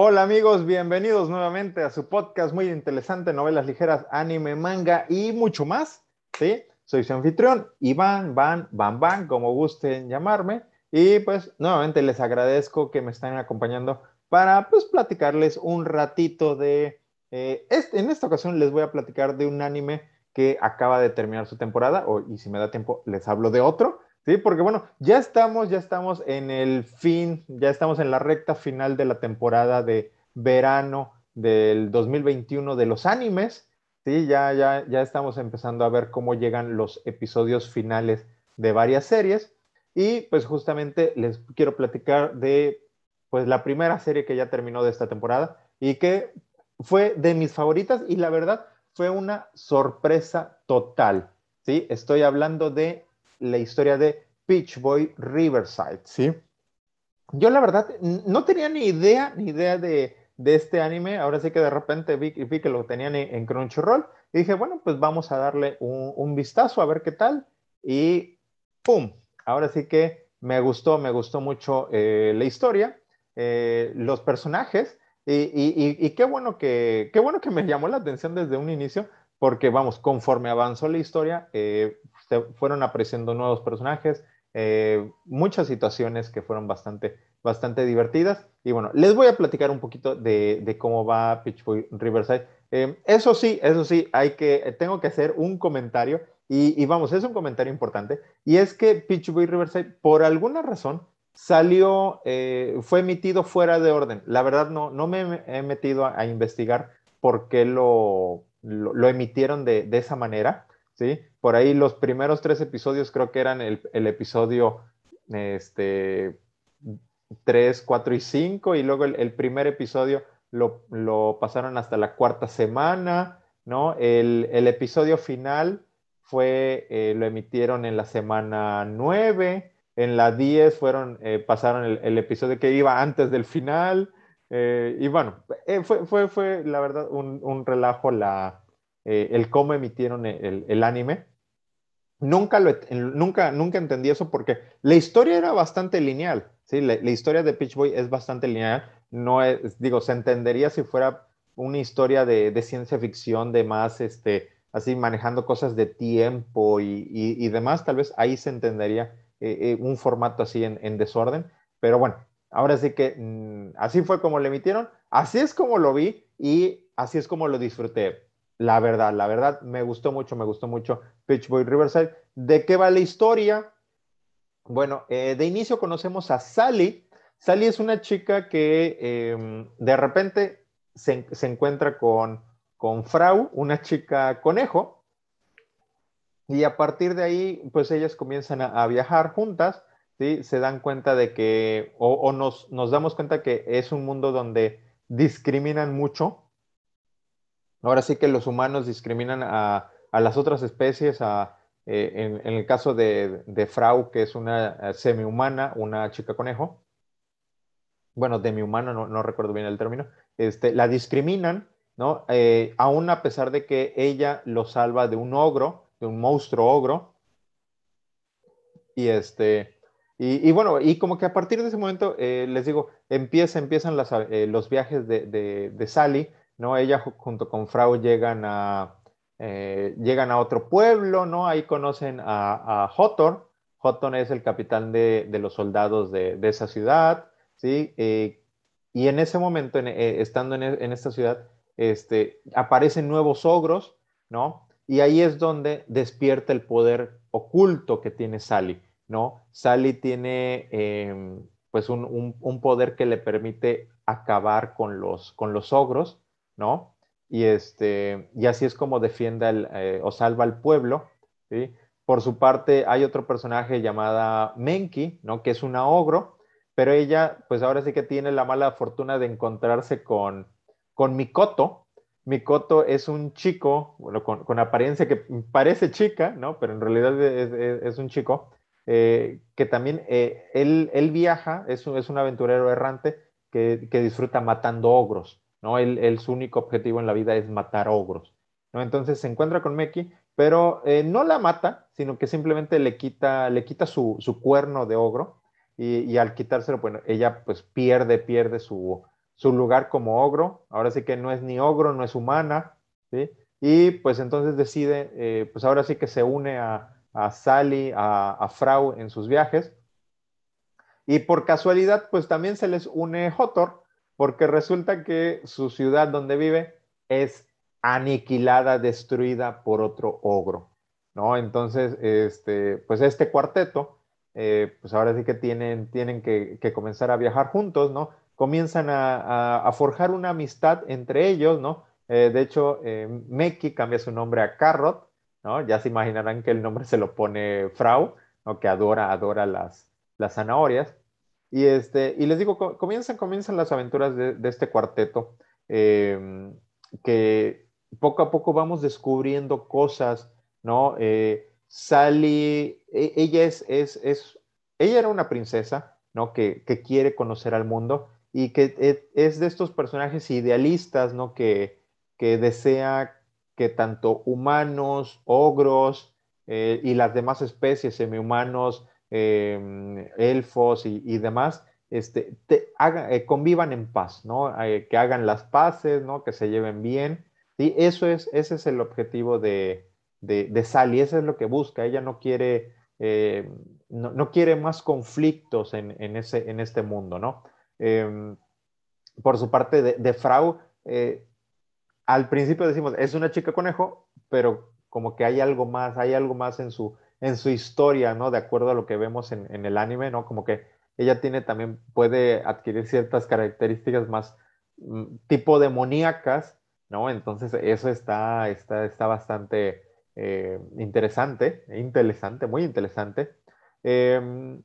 Hola amigos, bienvenidos nuevamente a su podcast muy interesante, novelas ligeras, anime, manga y mucho más. ¿sí? Soy su anfitrión, Iván, Van, Van, Van, como gusten llamarme. Y pues nuevamente les agradezco que me estén acompañando para pues platicarles un ratito de... Eh, este, en esta ocasión les voy a platicar de un anime que acaba de terminar su temporada, o, y si me da tiempo les hablo de otro. Sí, porque bueno, ya estamos, ya estamos en el fin, ya estamos en la recta final de la temporada de verano del 2021 de los animes. Sí, ya, ya, ya estamos empezando a ver cómo llegan los episodios finales de varias series. Y pues justamente les quiero platicar de pues la primera serie que ya terminó de esta temporada y que fue de mis favoritas y la verdad fue una sorpresa total. Sí, estoy hablando de la historia de Peach Boy Riverside, ¿sí? Yo la verdad no tenía ni idea, ni idea de, este anime, ahora sí que de repente vi, que lo tenían en, Crunchyroll y dije, bueno, pues vamos a darle un, vistazo a ver qué tal y ¡pum! Ahora sí que me gustó, me gustó mucho eh, la historia, eh, los personajes y, qué, bueno que, qué bueno que me llamó la atención desde un inicio porque vamos, conforme avanzó la historia, eh, fueron apareciendo nuevos personajes, eh, muchas situaciones que fueron bastante, bastante divertidas. Y bueno, les voy a platicar un poquito de, cómo va Pitch Boy Riverside. Eh, eso sí, eso sí, hay que, tengo que hacer un comentario y, vamos, es un comentario importante. Y es que Pitch Boy Riverside, por alguna razón, salió, fue emitido fuera de orden. La verdad, no, no me he metido a, investigar por qué lo, lo, emitieron de, de, esa manera, ¿sí? Por ahí los primeros tres episodios creo que eran el, episodio este, 3, 4 y 5 y luego el, primer episodio lo, pasaron hasta la cuarta semana, ¿no? El, episodio final fue, eh, lo emitieron en la semana 9, en la 10 fueron, eh, pasaron el, episodio que iba antes del final, eh, y bueno, fue, fue, fue, la verdad un, un relajo la, eh, el cómo emitieron el, anime. Nunca, lo, nunca, nunca entendí eso porque la historia era bastante lineal. ¿sí? La, historia de Pitch Boy es bastante lineal. No es, digo, se entendería si fuera una historia de, ciencia ficción, de más, este, así manejando cosas de tiempo y, demás. Tal vez ahí se entendería eh, eh, un formato así en, desorden. Pero bueno, ahora sí que mm, así fue como lo emitieron, así es como lo vi y así es como lo disfruté la verdad, la verdad, me gustó mucho, me gustó mucho Pitch Boy Riverside. ¿De qué va la historia? Bueno, eh, de inicio conocemos a Sally. Sally es una chica que em, de repente se, encuentra con, con Frau, una chica conejo, y a partir de ahí, pues ellas comienzan a, viajar juntas, ¿sí? Se dan cuenta de que, o, nos, nos damos cuenta que es un mundo donde discriminan mucho Ahora sí que los humanos discriminan a, las otras especies, eh, en, el caso de, Frau, que es una eh, semi-humana, una chica conejo, bueno, demi-humana, no, no, recuerdo bien el término, este, la discriminan, ¿no? Eh, aún a pesar de que ella lo salva de un ogro, de un monstruo ogro, y este, y, bueno, y como que a partir de ese momento, les digo, empieza, empiezan los viajes de, de Sally ¿no? Ella junto con Frau llegan a, eh, llegan a otro pueblo, ¿no? Ahí conocen a, a Hotor. Hotor es el capitán de, los soldados de, esa ciudad, ¿sí? Eh, y en ese momento, eh, estando en, esta ciudad, este, aparecen nuevos ogros, ¿no? Y ahí es donde despierta el poder oculto que tiene Sally, ¿no? Sally tiene, em, pues, un, un, poder que le permite acabar con los, con los ogros, ¿no? Y, este, y así es como defiende eh, o salva al pueblo, ¿sí? Por su parte, hay otro personaje llamada Menki, ¿no? Que es una ogro, pero ella, pues ahora sí que tiene la mala fortuna de encontrarse con, con Mikoto. Mikoto es un chico, bueno, con, apariencia que parece chica, ¿no? Pero en realidad es, un chico, eh, que también eh, él, él, viaja, es un, es un aventurero errante que, que disfruta matando ogros. ¿No? Él, su único objetivo en la vida es matar ogros, ¿no? Entonces se encuentra con Meki, pero eh, no la mata, sino que simplemente le quita, le quita su, su cuerno de ogro y, al quitárselo, bueno, ella pues pierde, pierde su, su lugar como ogro, ahora sí que no es ni ogro, no es humana, ¿sí? Y pues entonces decide, eh, pues ahora sí que se une a, Sally, a, Frau en sus viajes. Y por casualidad, pues también se les une Hotor, porque resulta que su ciudad donde vive es aniquilada, destruida por otro ogro, ¿no? Entonces, este, pues este cuarteto, eh, pues ahora sí que tienen, tienen que, comenzar a viajar juntos, ¿no? Comienzan a, forjar una amistad entre ellos, ¿no? Eh, de hecho, eh, Meki cambia su nombre a Carrot, ¿no? Ya se imaginarán que el nombre se lo pone Frau, ¿no? Que adora, adora las, las zanahorias. Y, este, y les digo, comienzan, comienzan las aventuras de, este cuarteto, em, que poco a poco vamos descubriendo cosas, ¿no? Eh, Sally, e, ella es, es, es, ella era una princesa, ¿no? Que, que, quiere conocer al mundo y que e, es de estos personajes idealistas, ¿no? Que, que desea que tanto humanos, ogros eh, y las demás especies, semi-humanos, Em, elfos y, demás, este, eh, convivan en paz, ¿no? Eh, que hagan las paces, ¿no? Que se lleven bien. Y eso es, ese es el objetivo de, de, Sally, eso es lo que busca. Ella no quiere, eh, no, quiere más conflictos en, ese, en este mundo, ¿no? Em, por su parte, de, de Frau, al principio decimos, es una chica conejo, pero como que hay algo más, hay algo más en su, en su historia, ¿no? De acuerdo a lo que vemos en, el anime, ¿no? Como que ella tiene también, puede adquirir ciertas características más mm, tipo demoníacas, ¿no? Entonces eso está, está, está bastante eh, interesante, interesante, muy interesante. Em,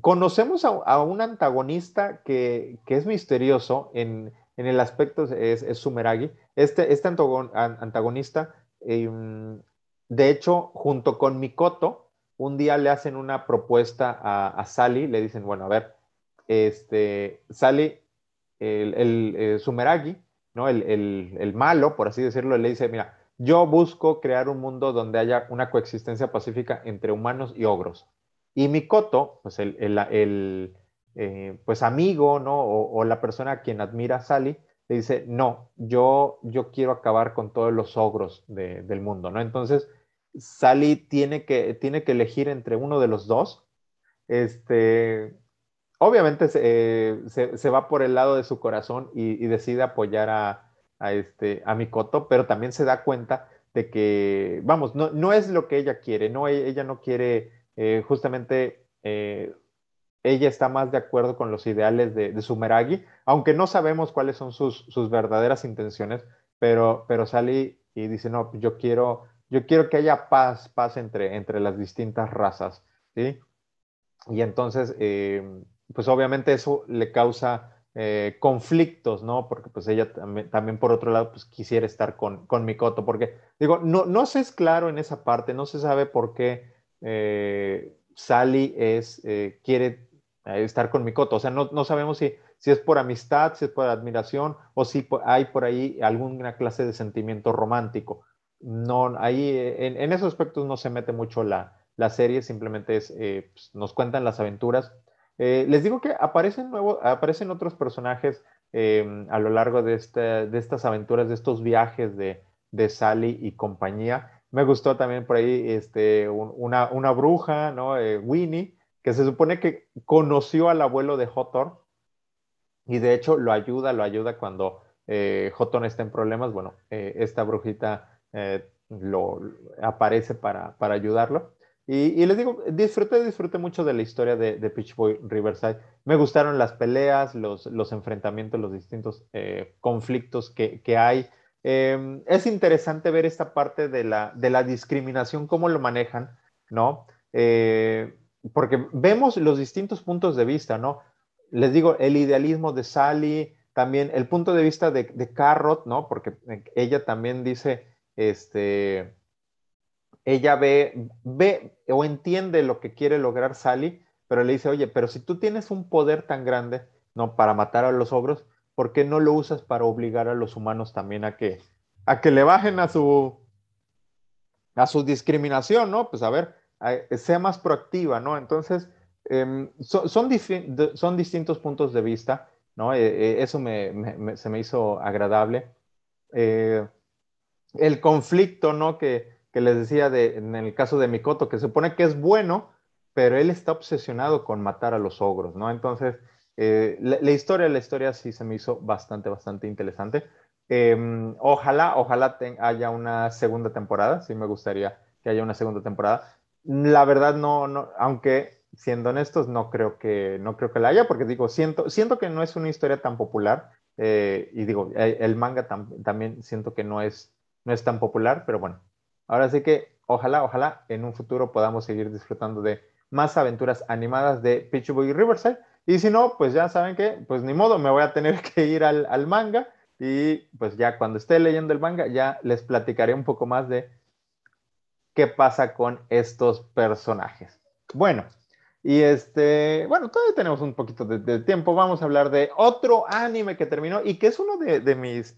conocemos a, un antagonista que, es misterioso en, el aspecto, es, es Sumeragi. Este, este antagonista em, de hecho, junto con Mikoto, un día le hacen una propuesta a, Sally, le dicen, bueno, a ver, este, Sally, el, eh, Sumeragi, ¿no? El, malo, por así decirlo, le dice, mira, yo busco crear un mundo donde haya una coexistencia pacífica entre humanos y ogros. Y Mikoto, pues el, eh, pues amigo, ¿no? O, la persona a quien admira a Sally, le dice, no, yo, yo quiero acabar con todos los ogros del mundo, ¿no? Entonces, Sally tiene que, tiene que elegir entre uno de los dos. Este, obviamente se, eh, va por el lado de su corazón y, decide apoyar a, este, a Mikoto, pero también se da cuenta de que, vamos, no, es lo que ella quiere, no, ella no quiere eh, justamente, eh, ella está más de acuerdo con los ideales de, de Sumeragi, aunque no sabemos cuáles son sus, sus verdaderas intenciones, pero, pero Sally y dice, no, yo quiero yo quiero que haya paz, paz entre, entre las distintas razas, ¿sí? Y entonces, eh, pues obviamente eso le causa eh, conflictos, ¿no? Porque pues ella también, por otro lado, pues quisiera estar con, con Mikoto, porque digo, no, no se es claro en esa parte, no se sabe por qué eh, Sally es, quiere estar con Mikoto, o sea, no, no sabemos si, si es por amistad, si es por admiración, o si hay por ahí alguna clase de sentimiento romántico no, ahí en, esos aspectos no se mete mucho la, serie, simplemente es, eh, pues, nos cuentan las aventuras. Eh, les digo que aparecen, nuevo, aparecen otros personajes em, a lo largo de, de estas aventuras, de estos viajes de, de, Sally y compañía. Me gustó también por ahí este, una, una, bruja, ¿no? Eh, Winnie, que se supone que conoció al abuelo de Hotor y de hecho lo ayuda, lo ayuda cuando Hotor está en problemas. Bueno, esta brujita eh, lo, aparece para, para ayudarlo. Y, les digo, disfruté, disfruté mucho de la historia de, de Peach Boy Riverside. Me gustaron las peleas, los, los enfrentamientos, los distintos eh, conflictos que, que hay. Em, es interesante ver esta parte de la, de la discriminación, cómo lo manejan, ¿no? Eh, porque vemos los distintos puntos de vista, ¿no? Les digo, el idealismo de Sally, también el punto de vista de Carrot, ¿no? Porque ella también dice, este, ella ve, ve o entiende lo que quiere lograr Sally, pero le dice, oye, pero si tú tienes un poder tan grande, ¿no? Para matar a los ogros, ¿por qué no lo usas para obligar a los humanos también a que, a que le bajen a su, a su discriminación, ¿no? Pues a ver, sea más proactiva, ¿no? Entonces, em, son, son distintos puntos de vista. ¿no? eso se me hizo agradable. El conflicto, ¿no? Que, que les decía de, en el caso de Mikoto, que se supone que es bueno, pero él está obsesionado con matar a los ogros, ¿no? Entonces, eh, la, historia, la historia sí se me hizo bastante, bastante interesante. Em, ojalá, ojalá haya una segunda temporada, sí me gustaría que haya una segunda temporada. La verdad, no, no, aunque siendo honestos, no creo que, no creo que la haya, porque digo, siento, siento que no es una historia tan popular, eh, y digo, el, manga también siento que no es, no es tan popular, pero bueno, ahora sí que ojalá, ojalá en un futuro podamos seguir disfrutando de más aventuras animadas de Peach Boy Riverside. Y si no, pues ya saben que, pues ni modo, me voy a tener que ir al, manga y pues ya cuando esté leyendo el manga ya les platicaré un poco más de qué pasa con estos personajes. Bueno, y este, bueno, todavía tenemos un poquito de, tiempo. Vamos a hablar de otro anime que terminó y que es uno de, mis,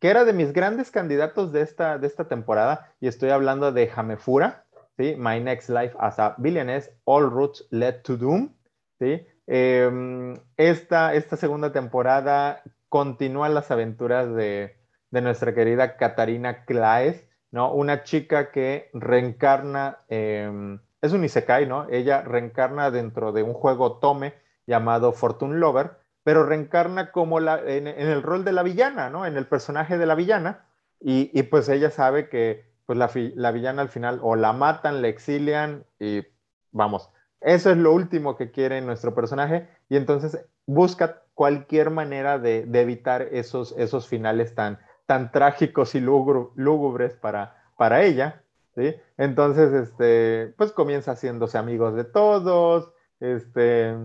que era de mis grandes candidatos de esta, de esta temporada. Y estoy hablando de Hamefura. My Next Life as a Billionaire, All Roots Led to Doom, ¿sí? Em, esta, esta segunda temporada continúa las aventuras de, nuestra querida Katarina Claes, ¿no? Una chica que reencarna, em, es un isekai, ¿no? Ella reencarna dentro de un juego Tome llamado Fortune Lover, pero reencarna como la, en, el rol de la villana, ¿no? En el personaje de la villana, y, y pues ella sabe que pues la, villana al final o la matan, la exilian y vamos, eso es lo último que quiere nuestro personaje y entonces busca cualquier manera de, evitar esos, esos finales tan, tan trágicos y lúgubres para, para ella, ¿sí? Entonces, este, pues comienza haciéndose amigos de todos, este,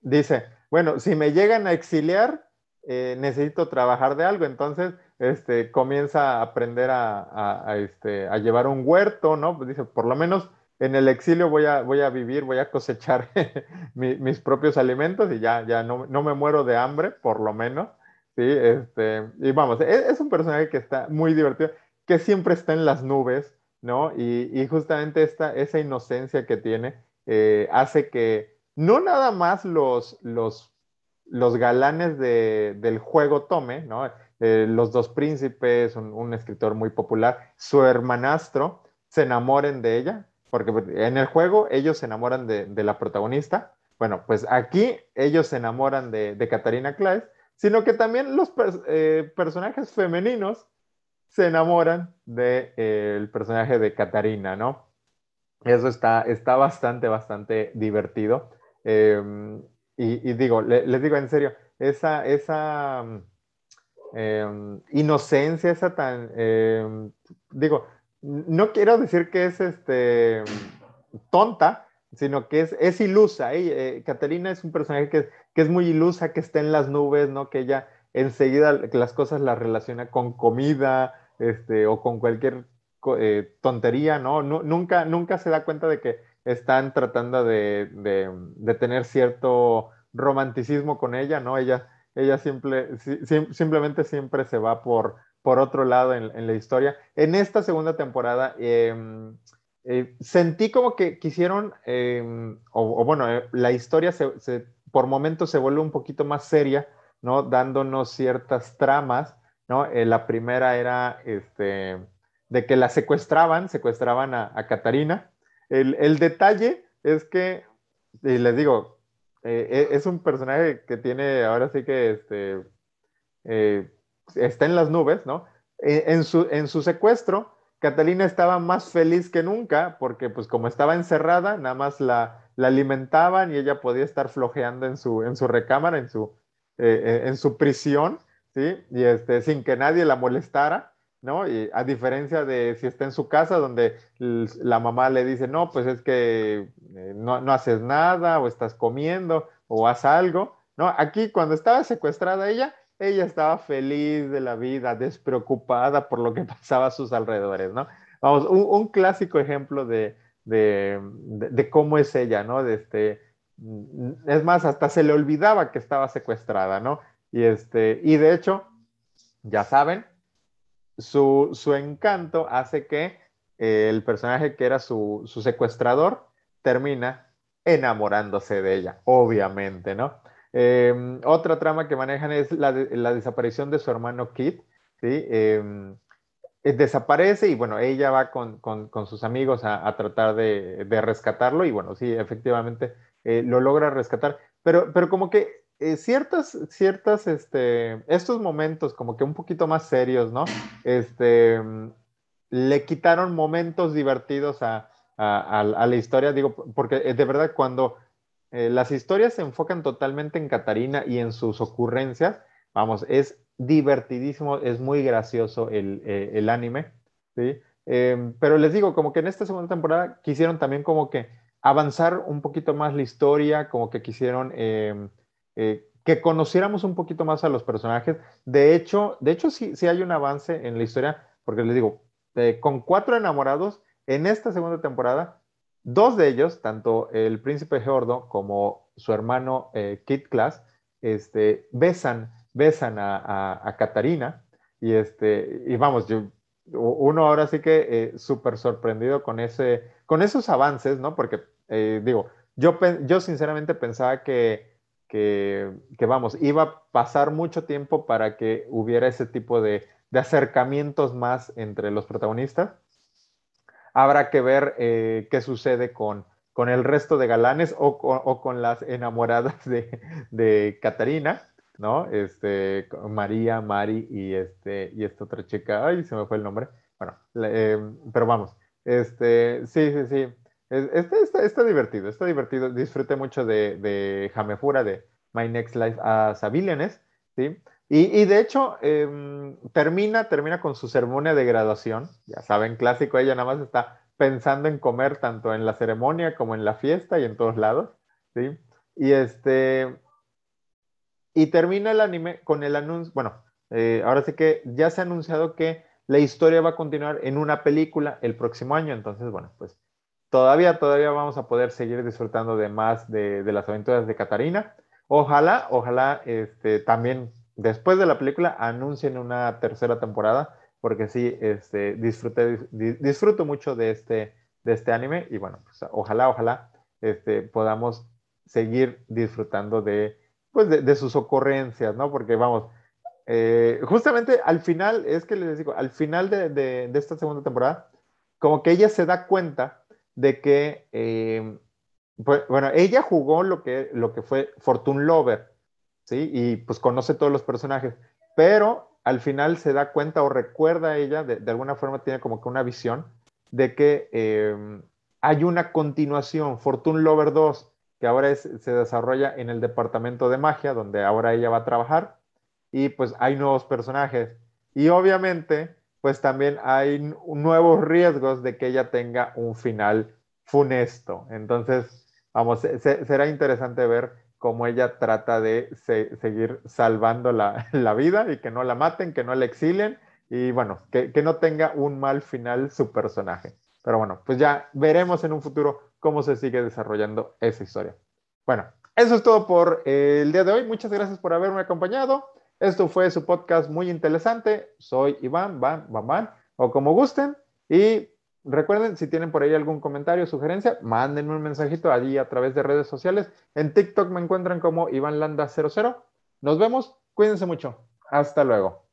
dice, bueno, si me llegan a exiliar, eh, necesito trabajar de algo, entonces este, comienza a aprender a, este, a, llevar un huerto, ¿no? Pues dice, por lo menos en el exilio voy a, voy a vivir, voy a cosechar mis propios alimentos y ya, ya no, no, me muero de hambre, por lo menos, ¿sí? Este, y vamos, e, es, un personaje que está muy divertido, que siempre está en las nubes, ¿no? Y, y justamente esta, esa inocencia que tiene eh, hace que no nada más los, los los galanes del juego Tome, ¿no? Eh, los dos príncipes, un, escritor muy popular, su hermanastro, se enamoren de ella, porque en el juego ellos se enamoran de, la protagonista. Bueno, pues aquí ellos se enamoran de, de Katarina sino que también los eh, personajes femeninos se enamoran del de, eh, personaje de Katarina, ¿no? Eso está, está bastante, bastante divertido. Em, y, digo, les digo en serio, esa, esa mm, em, inocencia, esa tan, em, digo, no quiero decir que es este, tonta, sino que es, es ilusa. ¿eh? Catalina es un personaje que, que, es muy ilusa, que está en las nubes, ¿no? Que ella enseguida las cosas las relaciona con comida, este, o con cualquier eh, tontería, ¿no? Nunca, nunca se da cuenta de que están tratando de, de, tener cierto romanticismo con ella, ¿no? Ella, ella simple, simplemente siempre se va por, por otro lado en, la historia. En esta segunda temporada em, eh, sentí como que quisieron, em, o, bueno, eh, la historia se, por momentos se vuelve un poquito más seria, ¿no? Dándonos ciertas tramas, ¿no? Eh, la primera era, este, de que la secuestraban, secuestraban a, a Catarina, el, detalle es que, y les digo, eh, e, es un personaje que tiene, ahora sí que este, eh, está en las nubes, ¿no? En, su, en su secuestro, Catalina estaba más feliz que nunca porque pues como estaba encerrada, nada más la, la alimentaban y ella podía estar flojeando en su, en su recámara, en su, eh, en su prisión, ¿sí? Y este, sin que nadie la molestara. ¿No? Y a diferencia de si está en su casa donde la mamá le dice, no, pues es que eh, no, haces nada o estás comiendo o haz algo, ¿no? Aquí cuando estaba secuestrada ella, ella estaba feliz de la vida, despreocupada por lo que pasaba a sus alrededores, ¿no? Vamos, un, clásico ejemplo de, de, cómo es ella, ¿no? De este, mm, es más, hasta se le olvidaba que estaba secuestrada, ¿no? Y, este, y de hecho, ya saben, su, encanto hace que eh, el personaje que era su, secuestrador termina enamorándose de ella, obviamente, ¿no? Em, otra trama que manejan es la, la, desaparición de su hermano Kit, ¿sí? Em, eh, desaparece y bueno, ella va con, con, con sus amigos a, a tratar de, de, rescatarlo y bueno, sí, efectivamente eh, lo logra rescatar, pero, pero como que eh, ciertas, ciertas, este, estos momentos como que un poquito más serios, ¿no? Este, le quitaron momentos divertidos a, a, a la historia, digo, porque de verdad cuando las historias se enfocan totalmente en Catarina y en sus ocurrencias, vamos, es divertidísimo, es muy gracioso el, eh, el anime, ¿sí? Eh, pero les digo, como que en esta segunda temporada quisieron también como que avanzar un poquito más la historia, como que quisieron eh, que conociéramos un poquito más a los personajes. De hecho, de hecho sí, sí hay un avance en la historia, porque les digo, con cuatro enamorados, en esta segunda temporada, dos de ellos, tanto el príncipe Geordo como su hermano Kit Class, este, besan besan a, a, Catarina y, este, y vamos, yo, uno ahora sí que eh, súper sorprendido con, ese, con esos avances, ¿no? Porque, eh, digo, yo, yo sinceramente pensaba que, que, vamos, iba a pasar mucho tiempo para que hubiera ese tipo de, de acercamientos más entre los protagonistas. Habrá que ver eh, qué sucede con, con el resto de galanes o, o con las enamoradas de, de Catarina. ¿no? Este, María, Mari y, este, y esta otra chica, ay, se me fue el nombre. Bueno, em, pero vamos, este, sí, sí, sí. Está, está, está, divertido, está divertido. Disfruté mucho de, de Jamefura, de My Next Life as a ¿sí? Y, de hecho, eh, termina, termina con su ceremonia de graduación. Ya saben, clásico, ella nada más está pensando en comer tanto en la ceremonia como en la fiesta y en todos lados, ¿sí? Y este, y termina el anime con el anuncio, bueno, eh, ahora sí que ya se ha anunciado que la historia va a continuar en una película el próximo año, entonces, bueno, pues todavía, todavía vamos a poder seguir disfrutando de más de, de las aventuras de Katarina. Ojalá, ojalá, este, también después de la película anuncien una tercera temporada, porque sí, este, disfruté, disfruto mucho de este, de este anime y bueno, pues ojalá, ojalá, este, podamos seguir disfrutando de pues de, sus ocurrencias, ¿no? Porque vamos, eh, justamente al final, es que les digo, al final de, esta segunda temporada, como que ella se da cuenta de que, eh, bueno, ella jugó lo que, lo que fue Fortune Lover, ¿sí? Y pues conoce todos los personajes, pero al final se da cuenta o recuerda ella, de, alguna forma tiene como que una visión de que eh, hay una continuación, Fortune Lover 2, que ahora se desarrolla en el departamento de magia, donde ahora ella va a trabajar, y pues hay nuevos personajes. Y obviamente, pues también hay nuevos riesgos de que ella tenga un final funesto. Entonces, vamos, será interesante ver cómo ella trata de seguir salvando la, la, vida y que no la maten, que no la exilien y bueno, que, que no tenga un mal final su personaje. Pero bueno, pues ya veremos en un futuro cómo se sigue desarrollando esa historia. Bueno, eso es todo por el día de hoy. Muchas gracias por haberme acompañado. Esto fue su podcast muy interesante. Soy Iván, Van, Van, Van, o como gusten. Y recuerden, si tienen por ahí algún comentario o sugerencia, mándenme un mensajito allí a través de redes sociales. En TikTok me encuentran como Iván Landa00. Nos vemos. Cuídense mucho. Hasta luego.